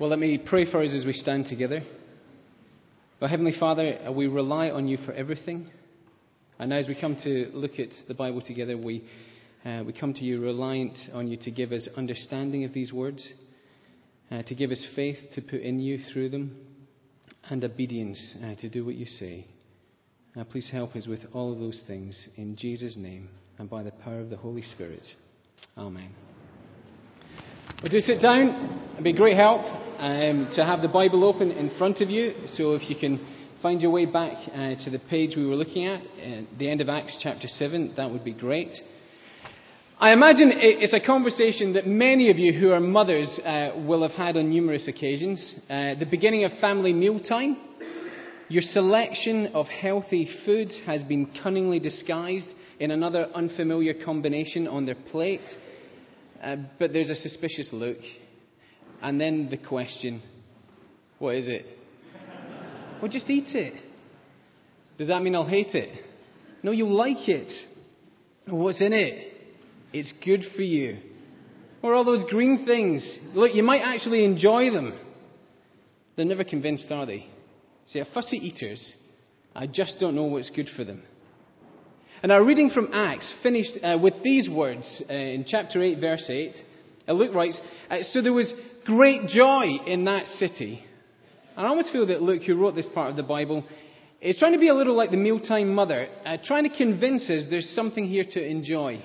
Well, let me pray for us as we stand together. Well, Heavenly Father, uh, we rely on you for everything. And as we come to look at the Bible together, we, uh, we come to you reliant on you to give us understanding of these words, uh, to give us faith to put in you through them, and obedience uh, to do what you say. Uh, please help us with all of those things in Jesus' name and by the power of the Holy Spirit. Amen. Well, do sit down. It'd be great help um, to have the Bible open in front of you. So if you can find your way back uh, to the page we were looking at, uh, the end of Acts chapter 7, that would be great. I imagine it's a conversation that many of you who are mothers uh, will have had on numerous occasions. Uh, the beginning of family mealtime. Your selection of healthy food has been cunningly disguised in another unfamiliar combination on their plate. Uh, but there's a suspicious look. And then the question, what is it? Well, just eat it. Does that mean I'll hate it? No, you'll like it. What's in it? It's good for you. Or all those green things. Look, you might actually enjoy them. They're never convinced, are they? See, fussy eaters, I just don't know what's good for them. And our reading from Acts finished uh, with these words uh, in chapter 8, verse 8. Uh, Luke writes, uh, So there was great joy in that city. And I almost feel that Luke, who wrote this part of the Bible, is trying to be a little like the mealtime mother, uh, trying to convince us there's something here to enjoy.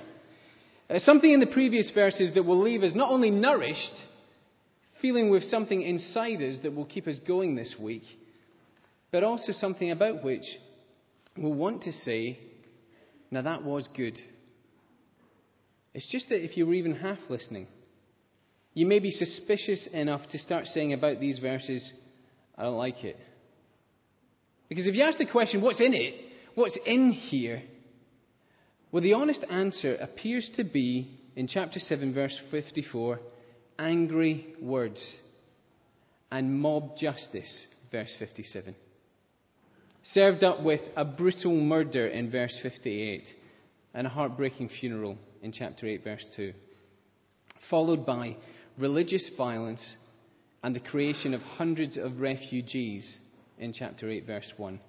Uh, something in the previous verses that will leave us not only nourished, feeling with something inside us that will keep us going this week, but also something about which we'll want to say, now that was good. It's just that if you were even half listening, you may be suspicious enough to start saying about these verses, I don't like it. Because if you ask the question, what's in it? What's in here? Well, the honest answer appears to be, in chapter 7, verse 54, angry words and mob justice, verse 57. Served up with a brutal murder in verse 58 and a heartbreaking funeral in chapter 8, verse 2. Followed by religious violence, and the creation of hundreds of refugees in chapter 8, verse 1.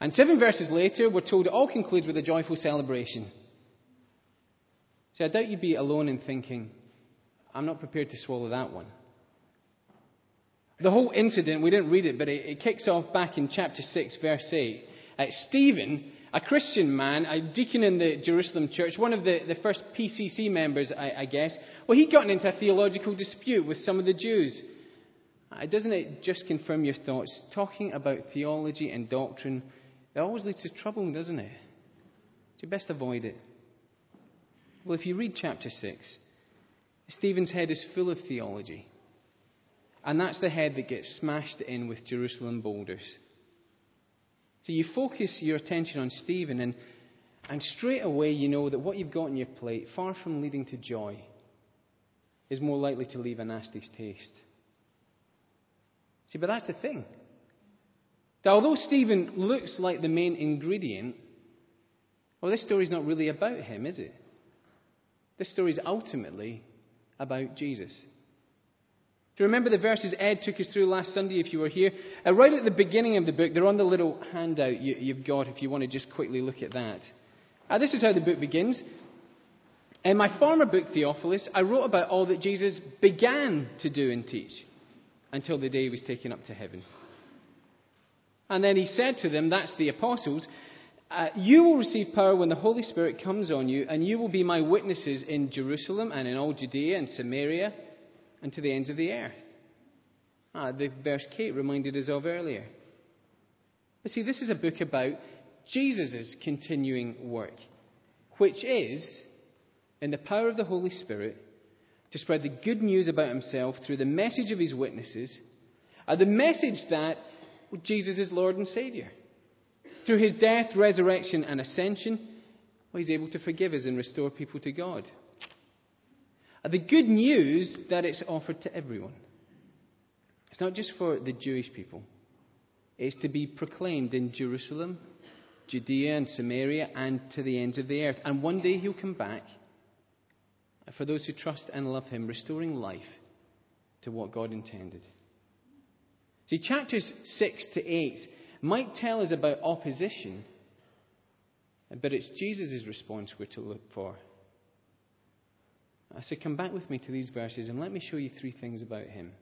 And seven verses later, we're told it all concludes with a joyful celebration. So I doubt you'd be alone in thinking, I'm not prepared to swallow that one. The whole incident, we didn't read it, but it, it kicks off back in chapter 6, verse 8. Uh, Stephen a Christian man, a deacon in the Jerusalem church, one of the, the first PCC members, I, I guess, well, he'd gotten into a theological dispute with some of the Jews. Uh, doesn't it just confirm your thoughts? Talking about theology and doctrine, it always leads to trouble, doesn't it? You best avoid it. Well, if you read chapter 6, Stephen's head is full of theology. And that's the head that gets smashed in with Jerusalem boulders. So you focus your attention on Stephen, and, and straight away you know that what you've got on your plate, far from leading to joy, is more likely to leave a nasty taste. See, but that's the thing. That although Stephen looks like the main ingredient, well, this story's not really about him, is it? This story is ultimately about Jesus. You remember the verses Ed took us through last Sunday if you were here? Uh, right at the beginning of the book, they're on the little handout you, have got if you want to just quickly look at that. Uh, this is how the book begins. In my former book, Theophilus, I wrote about all that Jesus began to do and teach until the day he was taken up to heaven. And then he said to them, that's the apostles, uh, you will receive power when the Holy Spirit comes on you, and you will be my witnesses in Jerusalem and in all Judea and Samaria and to the ends of the earth. Ah, the verse Kate reminded us of earlier. But see, this is a book about Jesus' continuing work, which is, in the power of the Holy Spirit, to spread the good news about himself through the message of his witnesses, uh, the message that Jesus is Lord and Saviour. Through his death, resurrection, and ascension, well, he's able to forgive us and restore people to God. The good news that it's offered to everyone. It's not just for the Jewish people, it's to be proclaimed in Jerusalem, Judea, and Samaria, and to the ends of the earth. And one day he'll come back for those who trust and love him, restoring life to what God intended. See, chapters 6 to 8 might tell us about opposition, but it's Jesus' response we're to look for. I said, come back with me to these verses and let me show you three things about him.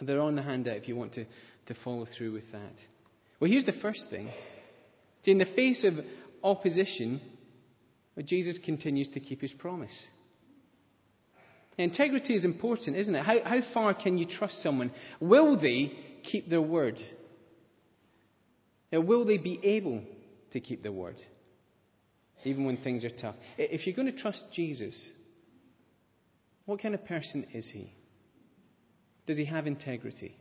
They're on the handout if you want to, to follow through with that. Well, here's the first thing. In the face of opposition, Jesus continues to keep his promise. Integrity is important, isn't it? How, how far can you trust someone? Will they keep their word? Now, will they be able to keep their word? Even when things are tough. If you're going to trust Jesus, what kind of person is he? Does he have integrity?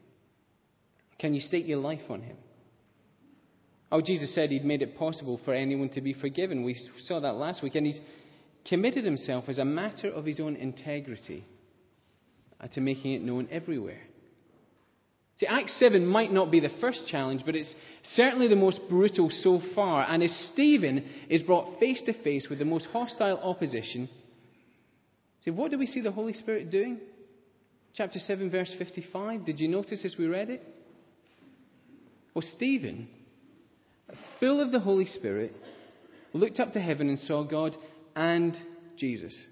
Can you stake your life on him? Oh, Jesus said he'd made it possible for anyone to be forgiven. We saw that last week. And he's committed himself as a matter of his own integrity uh, to making it known everywhere. See, Acts 7 might not be the first challenge, but it's certainly the most brutal so far. And as Stephen is brought face to face with the most hostile opposition, see, what do we see the Holy Spirit doing? Chapter 7, verse 55. Did you notice as we read it? Well, Stephen, full of the Holy Spirit, looked up to heaven and saw God and Jesus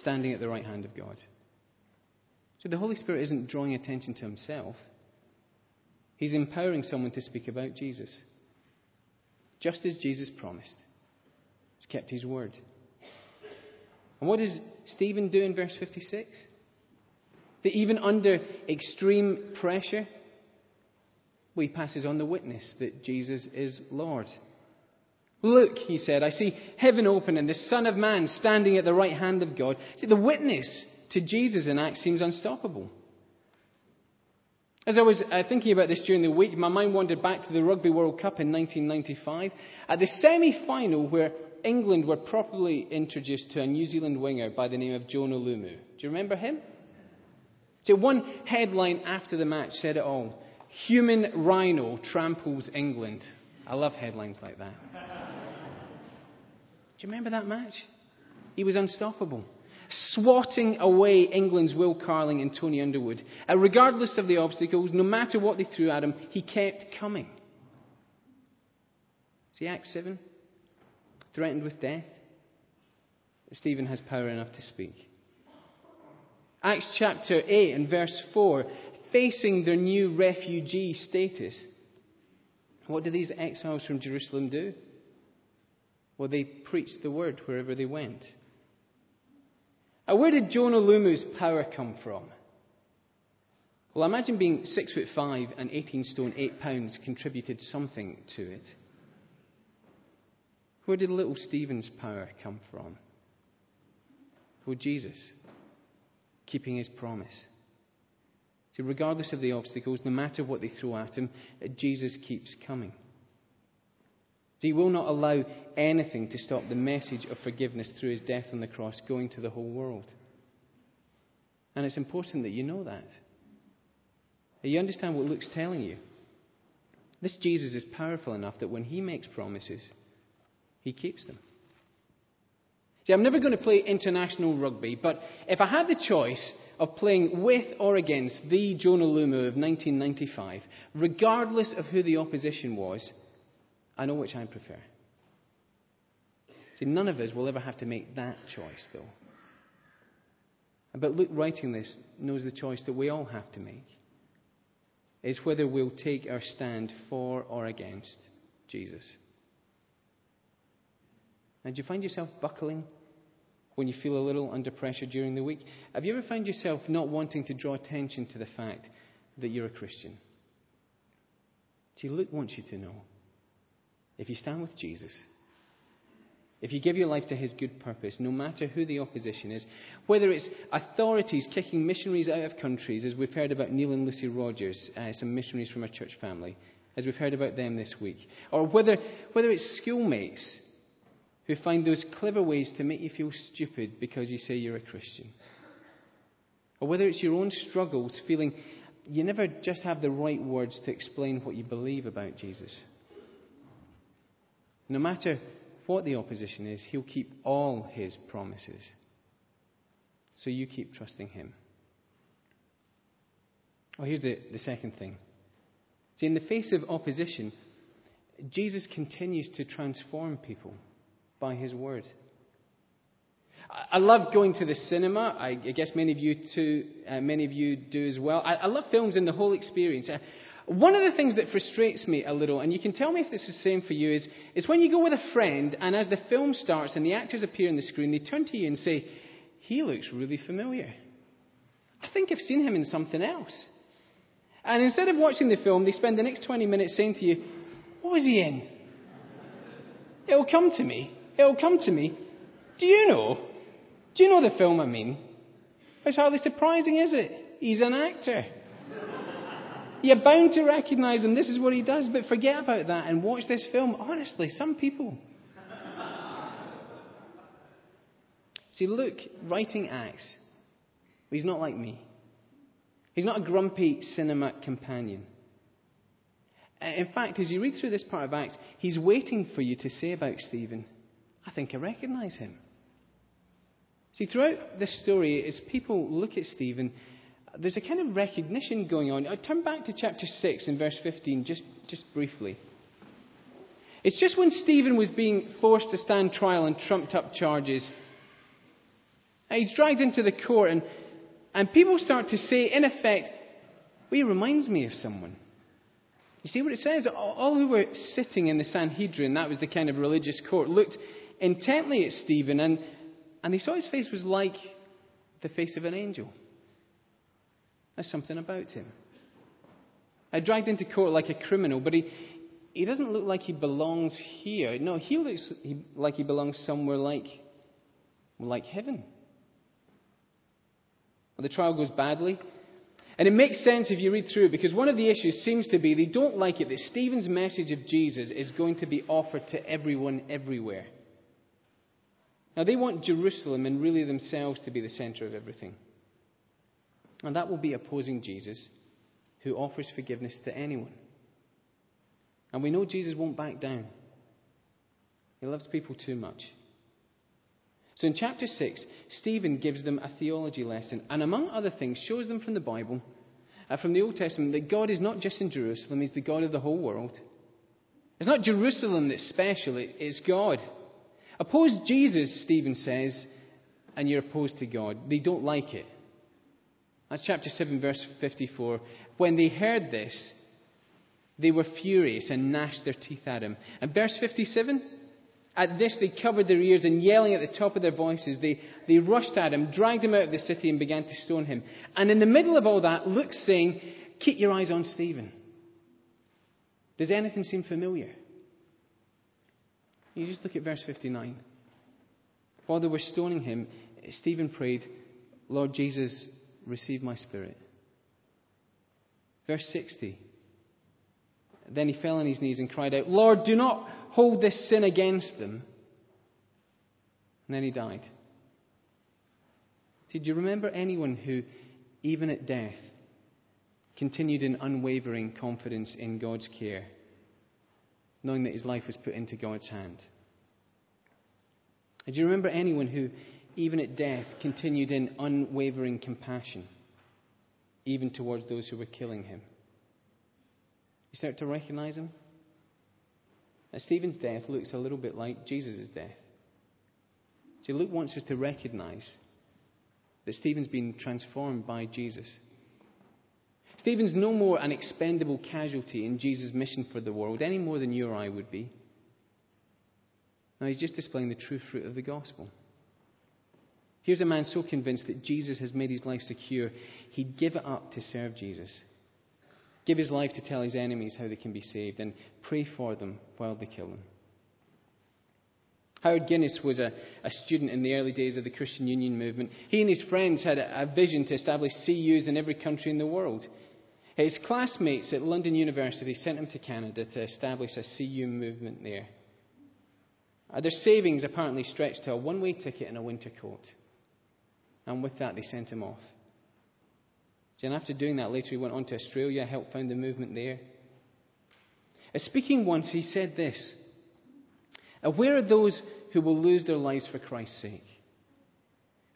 standing at the right hand of God. So the Holy Spirit isn't drawing attention to himself, he's empowering someone to speak about Jesus. Just as Jesus promised. He's kept his word. And what does Stephen do in verse 56? That even under extreme pressure, he passes on the witness that Jesus is Lord. Look, he said, I see heaven open and the Son of Man standing at the right hand of God. See, the witness to Jesus in Acts seems unstoppable. As I was uh, thinking about this during the week, my mind wandered back to the Rugby World Cup in 1995, at the semi final where England were properly introduced to a New Zealand winger by the name of Jonah Lomu. Do you remember him? So, one headline after the match said it all Human Rhino tramples England. I love headlines like that. Do you remember that match? He was unstoppable, swatting away England's Will Carling and Tony Underwood. Uh, regardless of the obstacles, no matter what they threw at him, he kept coming. See, Acts 7? Threatened with death? Stephen has power enough to speak. Acts chapter 8 and verse 4, facing their new refugee status. What do these exiles from Jerusalem do? Well, they preached the word wherever they went. Now, where did Jonah Lomu's power come from? Well, imagine being six foot five and 18 stone, eight pounds contributed something to it. Where did little Stephen's power come from? Well, Jesus, keeping his promise. See, regardless of the obstacles, no matter what they throw at him, Jesus keeps coming. He will not allow anything to stop the message of forgiveness through his death on the cross going to the whole world. And it's important that you know that. That you understand what Luke's telling you. This Jesus is powerful enough that when he makes promises, he keeps them. See, I'm never going to play international rugby, but if I had the choice of playing with or against the Jonah Lomu of 1995, regardless of who the opposition was, I know which I prefer. See, none of us will ever have to make that choice, though. But Luke, writing this, knows the choice that we all have to make. Is whether we'll take our stand for or against Jesus. And do you find yourself buckling when you feel a little under pressure during the week? Have you ever found yourself not wanting to draw attention to the fact that you're a Christian? See, Luke wants you to know if you stand with Jesus, if you give your life to his good purpose, no matter who the opposition is, whether it's authorities kicking missionaries out of countries, as we've heard about Neil and Lucy Rogers, uh, some missionaries from our church family, as we've heard about them this week, or whether, whether it's schoolmates who find those clever ways to make you feel stupid because you say you're a Christian, or whether it's your own struggles feeling you never just have the right words to explain what you believe about Jesus. No matter what the opposition is, He'll keep all His promises. So you keep trusting Him. Oh, here's the, the second thing. See, in the face of opposition, Jesus continues to transform people by his word. I love going to the cinema. I, guess many of you too, uh, many of you do as well. I, I love films and the whole experience. Uh, one of the things that frustrates me a little, and you can tell me if this is the same for you, is, is when you go with a friend and as the film starts and the actors appear on the screen, they turn to you and say, He looks really familiar. I think I've seen him in something else. And instead of watching the film, they spend the next 20 minutes saying to you, What was he in? It'll come to me. It'll come to me. Do you know? Do you know the film I mean? It's hardly surprising, is it? He's an actor. You're bound to recognize him. This is what he does, but forget about that and watch this film. Honestly, some people. See, Luke, writing Acts, he's not like me. He's not a grumpy cinema companion. Uh, in fact, as you read through this part of Acts, he's waiting for you to say about Stephen, I think I recognize him. See, throughout this story, as people look at Stephen, there's a kind of recognition going on. I turn back to chapter 6 and verse 15 just, just briefly. It's just when Stephen was being forced to stand trial on trumped up charges. He's dragged into the court, and, and people start to say, in effect, well, he reminds me of someone. You see what it says? All who were sitting in the Sanhedrin, that was the kind of religious court, looked intently at Stephen, and, and they saw his face was like the face of an angel. There's something about him. I dragged into court like a criminal, but he, he doesn't look like he belongs here. No, he looks like he belongs somewhere like, like heaven. Well, the trial goes badly. And it makes sense if you read through because one of the issues seems to be they don't like it that Stephen's message of Jesus is going to be offered to everyone everywhere. Now, they want Jerusalem and really themselves to be the center of everything. And that will be opposing Jesus, who offers forgiveness to anyone. And we know Jesus won't back down. He loves people too much. So in chapter 6, Stephen gives them a theology lesson, and among other things, shows them from the Bible, uh, from the Old Testament, that God is not just in Jerusalem, He's the God of the whole world. It's not Jerusalem that's special, it's God. Oppose Jesus, Stephen says, and you're opposed to God. They don't like it. That's chapter 7, verse 54. When they heard this, they were furious and gnashed their teeth at him. And verse 57, at this they covered their ears and yelling at the top of their voices, they, they rushed at him, dragged him out of the city, and began to stone him. And in the middle of all that, Luke's saying, Keep your eyes on Stephen. Does anything seem familiar? You just look at verse 59. While they were stoning him, Stephen prayed, Lord Jesus, receive my spirit. Verse 60. Then he fell on his knees and cried out, Lord, do not hold this sin against them. And then he died. Did you remember anyone who, even at death, continued in unwavering confidence in God's care, knowing that his life was put into God's hand? And do you remember anyone who, even at death, continued in unwavering compassion, even towards those who were killing him. You start to recognize him? Now, Stephen's death looks a little bit like Jesus' death. See, Luke wants us to recognize that Stephen's been transformed by Jesus. Stephen's no more an expendable casualty in Jesus' mission for the world, any more than you or I would be. Now, he's just displaying the true fruit of the gospel. Here's a man so convinced that Jesus has made his life secure, he'd give it up to serve Jesus. Give his life to tell his enemies how they can be saved and pray for them while they kill them. Howard Guinness was a, a, student in the early days of the Christian Union movement. He and his friends had a, a vision to establish CUs in every country in the world. His classmates at London University sent him to Canada to establish a CU movement there. Uh, their savings apparently stretched to a one way ticket and a winter coat. And with that, they sent him off. And after doing that, later he went on to Australia, helped found the movement there. Uh, speaking once, he said this uh, Where are those who will lose their lives for Christ's sake?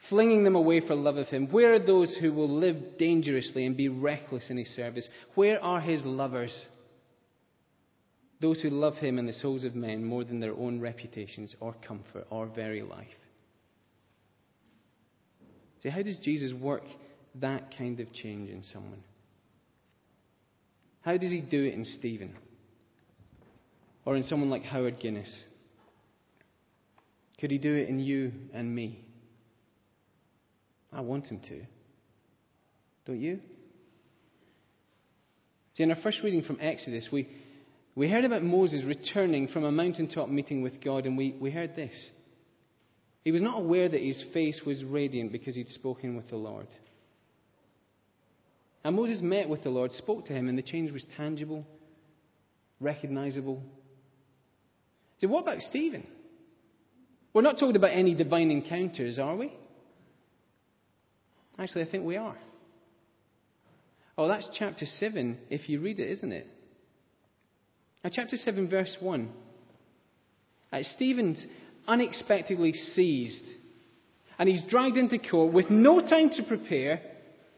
flinging them away for love of him? Where are those who will live dangerously and be reckless in his service? Where are his lovers? Those who love him and the souls of men more than their own reputations or comfort or very life. See, how does Jesus work that kind of change in someone? How does he do it in Stephen? Or in someone like Howard Guinness? Could he do it in you and me? I want him to. Don't you? See, in our first reading from Exodus, we, we heard about Moses returning from a mountaintop meeting with God, and we, we heard this. He was not aware that his face was radiant because he'd spoken with the Lord. And Moses met with the Lord, spoke to him, and the change was tangible, recognizable. So, what about Stephen? We're not talking about any divine encounters, are we? Actually, I think we are. Oh, that's chapter 7, if you read it, isn't it? Now, chapter 7, verse 1. Uh, Stephen's unexpectedly seized, and he's dragged into court with no time to prepare.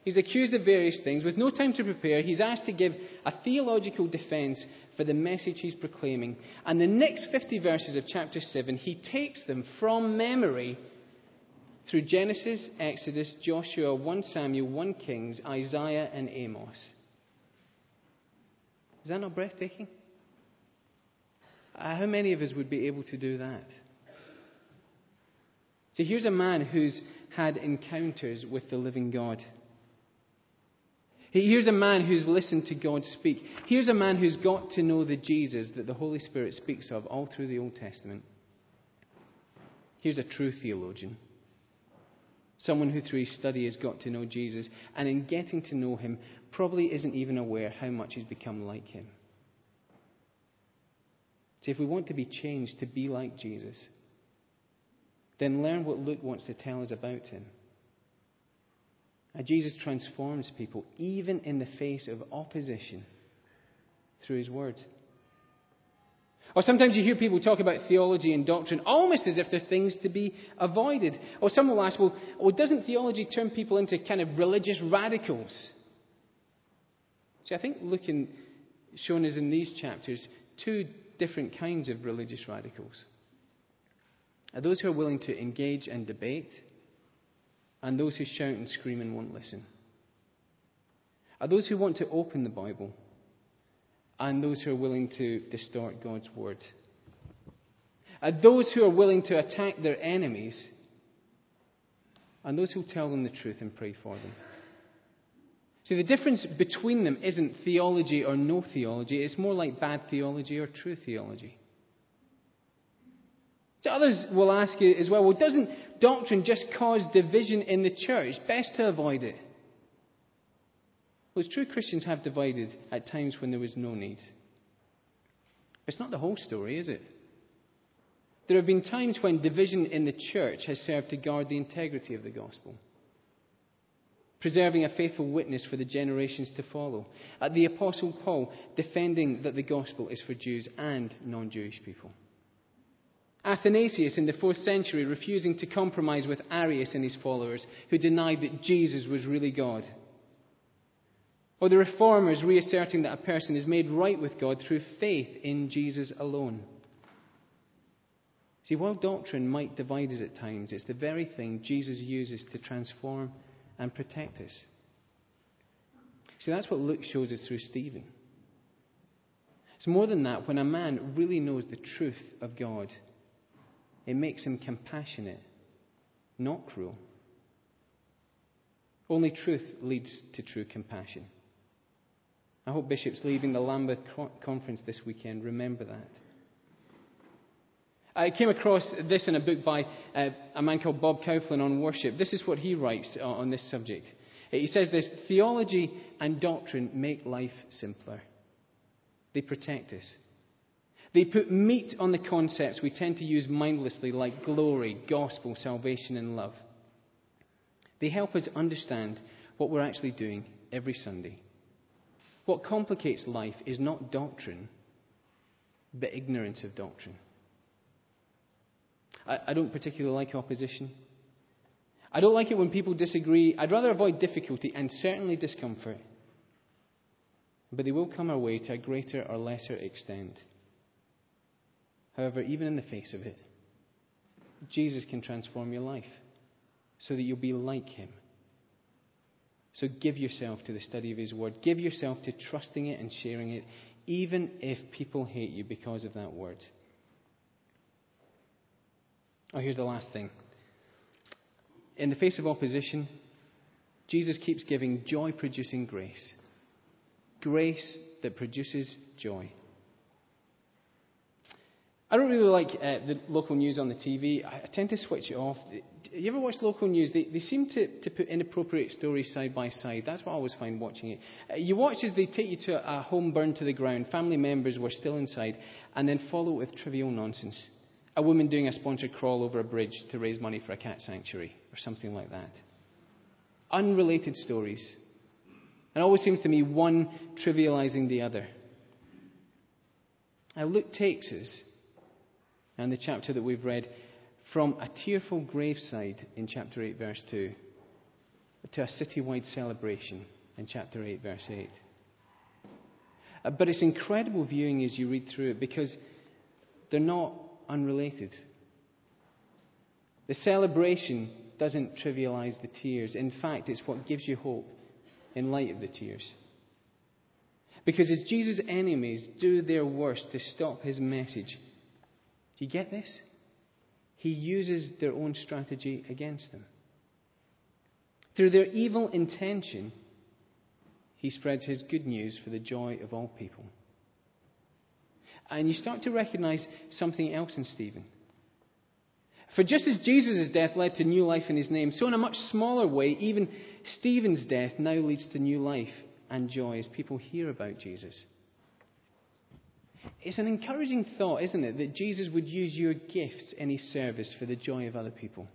He's accused of various things. With no time to prepare, he's asked to give a theological defense for the message he's proclaiming. And the next 50 verses of chapter 7, he takes them from memory through Genesis, Exodus, Joshua, 1 Samuel, 1 Kings, Isaiah, and Amos. Is that not breathtaking? How many of us would be able to do that? See, here's a man who's had encounters with the living God. Here's a man who's listened to God speak. Here's a man who's got to know the Jesus that the Holy Spirit speaks of all through the Old Testament. Here's a true theologian. Someone who, through his study, has got to know Jesus, and in getting to know him, probably isn't even aware how much he's become like him. See, if we want to be changed to be like Jesus, then learn what Luke wants to tell us about him. Uh, Jesus transforms people, even in the face of opposition, through his word. Or sometimes you hear people talk about theology and doctrine almost as if they're things to be avoided. Or some will ask, well, well doesn't theology turn people into kind of religious radicals? See, I think looking, shown us in these chapters, two different kinds of religious radicals. Are those who are willing to engage and debate, and those who shout and scream and won't listen. Are those who want to open the Bible and those who are willing to distort God's word. Are those who are willing to attack their enemies and those who tell them the truth and pray for them. See, the difference between them isn't theology or no theology, it's more like bad theology or true theology. So others will ask you as well, well, doesn't doctrine just cause division in the church? Best to avoid it. Well, true Christians have divided at times when there was no need. It's not the whole story, is it? There have been times when division in the church has served to guard the integrity of the gospel, preserving a faithful witness for the generations to follow. At the Apostle Paul defending that the gospel is for Jews and non Jewish people. Athanasius in the fourth century refusing to compromise with Arius and his followers, who denied that Jesus was really God. Or the reformers reasserting that a person is made right with God through faith in Jesus alone. See, while doctrine might divide us at times, it's the very thing Jesus uses to transform and protect us. See, that's what Luke shows us through Stephen. It's more than that. When a man really knows the truth of God, it makes him compassionate, not cruel. Only truth leads to true compassion. I hope bishops leaving the Lambeth conference this weekend remember that. I came across this in a book by uh, a man called Bob Kauflin on worship. This is what he writes on this subject. He says this theology and doctrine make life simpler, they protect us. They put meat on the concepts we tend to use mindlessly, like glory, gospel, salvation, and love. They help us understand what we're actually doing every Sunday. What complicates life is not doctrine, but ignorance of doctrine. I, I don't particularly like opposition. I don't like it when people disagree. I'd rather avoid difficulty and certainly discomfort. But they will come our way to a greater or lesser extent. However, even in the face of it, Jesus can transform your life so that you'll be like him. So give yourself to the study of his word. Give yourself to trusting it and sharing it, even if people hate you because of that word. Oh, here's the last thing. In the face of opposition, Jesus keeps giving joy producing grace. Grace that produces joy. I don't really like uh, the local news on the TV. I, tend to switch it off. You ever watch local news? They, they seem to, to put inappropriate stories side by side. That's what I always find watching it. Uh, you watch as they take you to a home burned to the ground, family members were still inside, and then follow it with trivial nonsense. A woman doing a sponsored crawl over a bridge to raise money for a cat sanctuary, or something like that. Unrelated stories. It always seems to me one trivializing the other. Now, Luke takes us and the chapter that we've read from a tearful graveside in chapter 8, verse 2, to a citywide celebration in chapter 8, verse 8. Uh, but it's incredible viewing as you read through it because they're not unrelated. The celebration doesn't trivialize the tears. In fact, it's what gives you hope in light of the tears. Because as Jesus' enemies do their worst to stop his message, do you get this? He uses their own strategy against them. Through their evil intention, he spreads his good news for the joy of all people. And you start to recognize something else in Stephen. For just as Jesus' death led to new life in his name, so in a much smaller way, even Stephen's death now leads to new life and joy as people hear about Jesus. It's an encouraging thought, isn't it, that Jesus would use your gifts in his service for the joy of other people.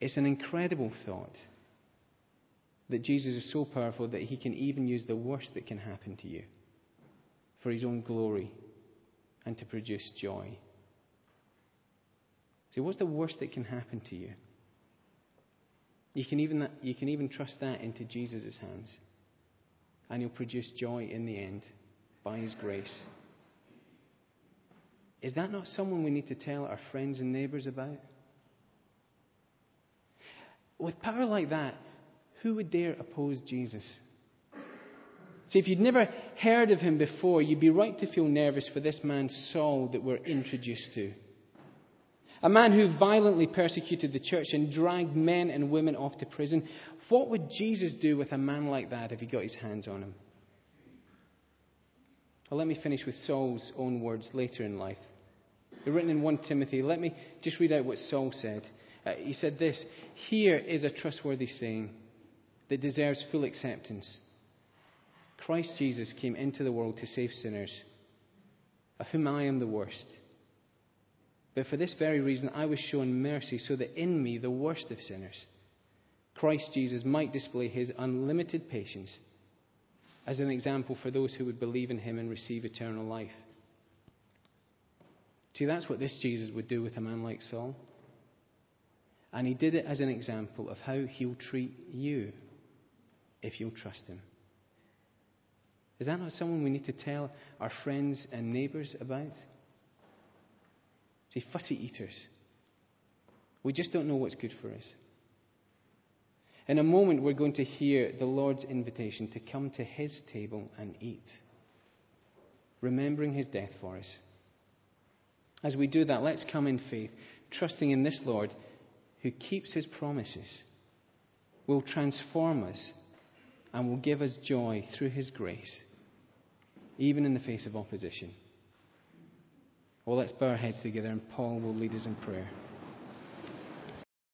It's an incredible thought that Jesus is so powerful that he can even use the worst that can happen to you for his own glory and to produce joy. See, what's the worst that can happen to you? You can even, you can even trust that into Jesus' hands, and he'll produce joy in the end by His grace. Is that not someone we need to tell our friends and neighbours about? With power like that, who would dare oppose Jesus? See, if you'd never heard of him before, you'd be right to feel nervous for this man, Saul, that we're introduced to. A man who violently persecuted the church and dragged men and women off to prison. What would Jesus do with a man like that if he got his hands on him? Well, let me finish with Saul's own words later in life. They're written in 1 Timothy. Let me just read out what Saul said. Uh, he said this Here is a trustworthy saying that deserves full acceptance. Christ Jesus came into the world to save sinners, of whom I am the worst. But for this very reason, I was shown mercy, so that in me, the worst of sinners, Christ Jesus might display his unlimited patience as an example for those who would believe in him and receive eternal life. See, that's what this Jesus would do with a man like Saul. And he did it as an example of how he'll treat you if you'll trust him. Is that not someone we need to tell our friends and neighbours about? See, fussy eaters. We just don't know what's good for us. In a moment, we're going to hear the Lord's invitation to come to his table and eat, remembering his death for us. As we do that, let's come in faith, trusting in this Lord who keeps his promises, will transform us, and will give us joy through his grace, even in the face of opposition. Well, let's bow our heads together, and Paul will lead us in prayer.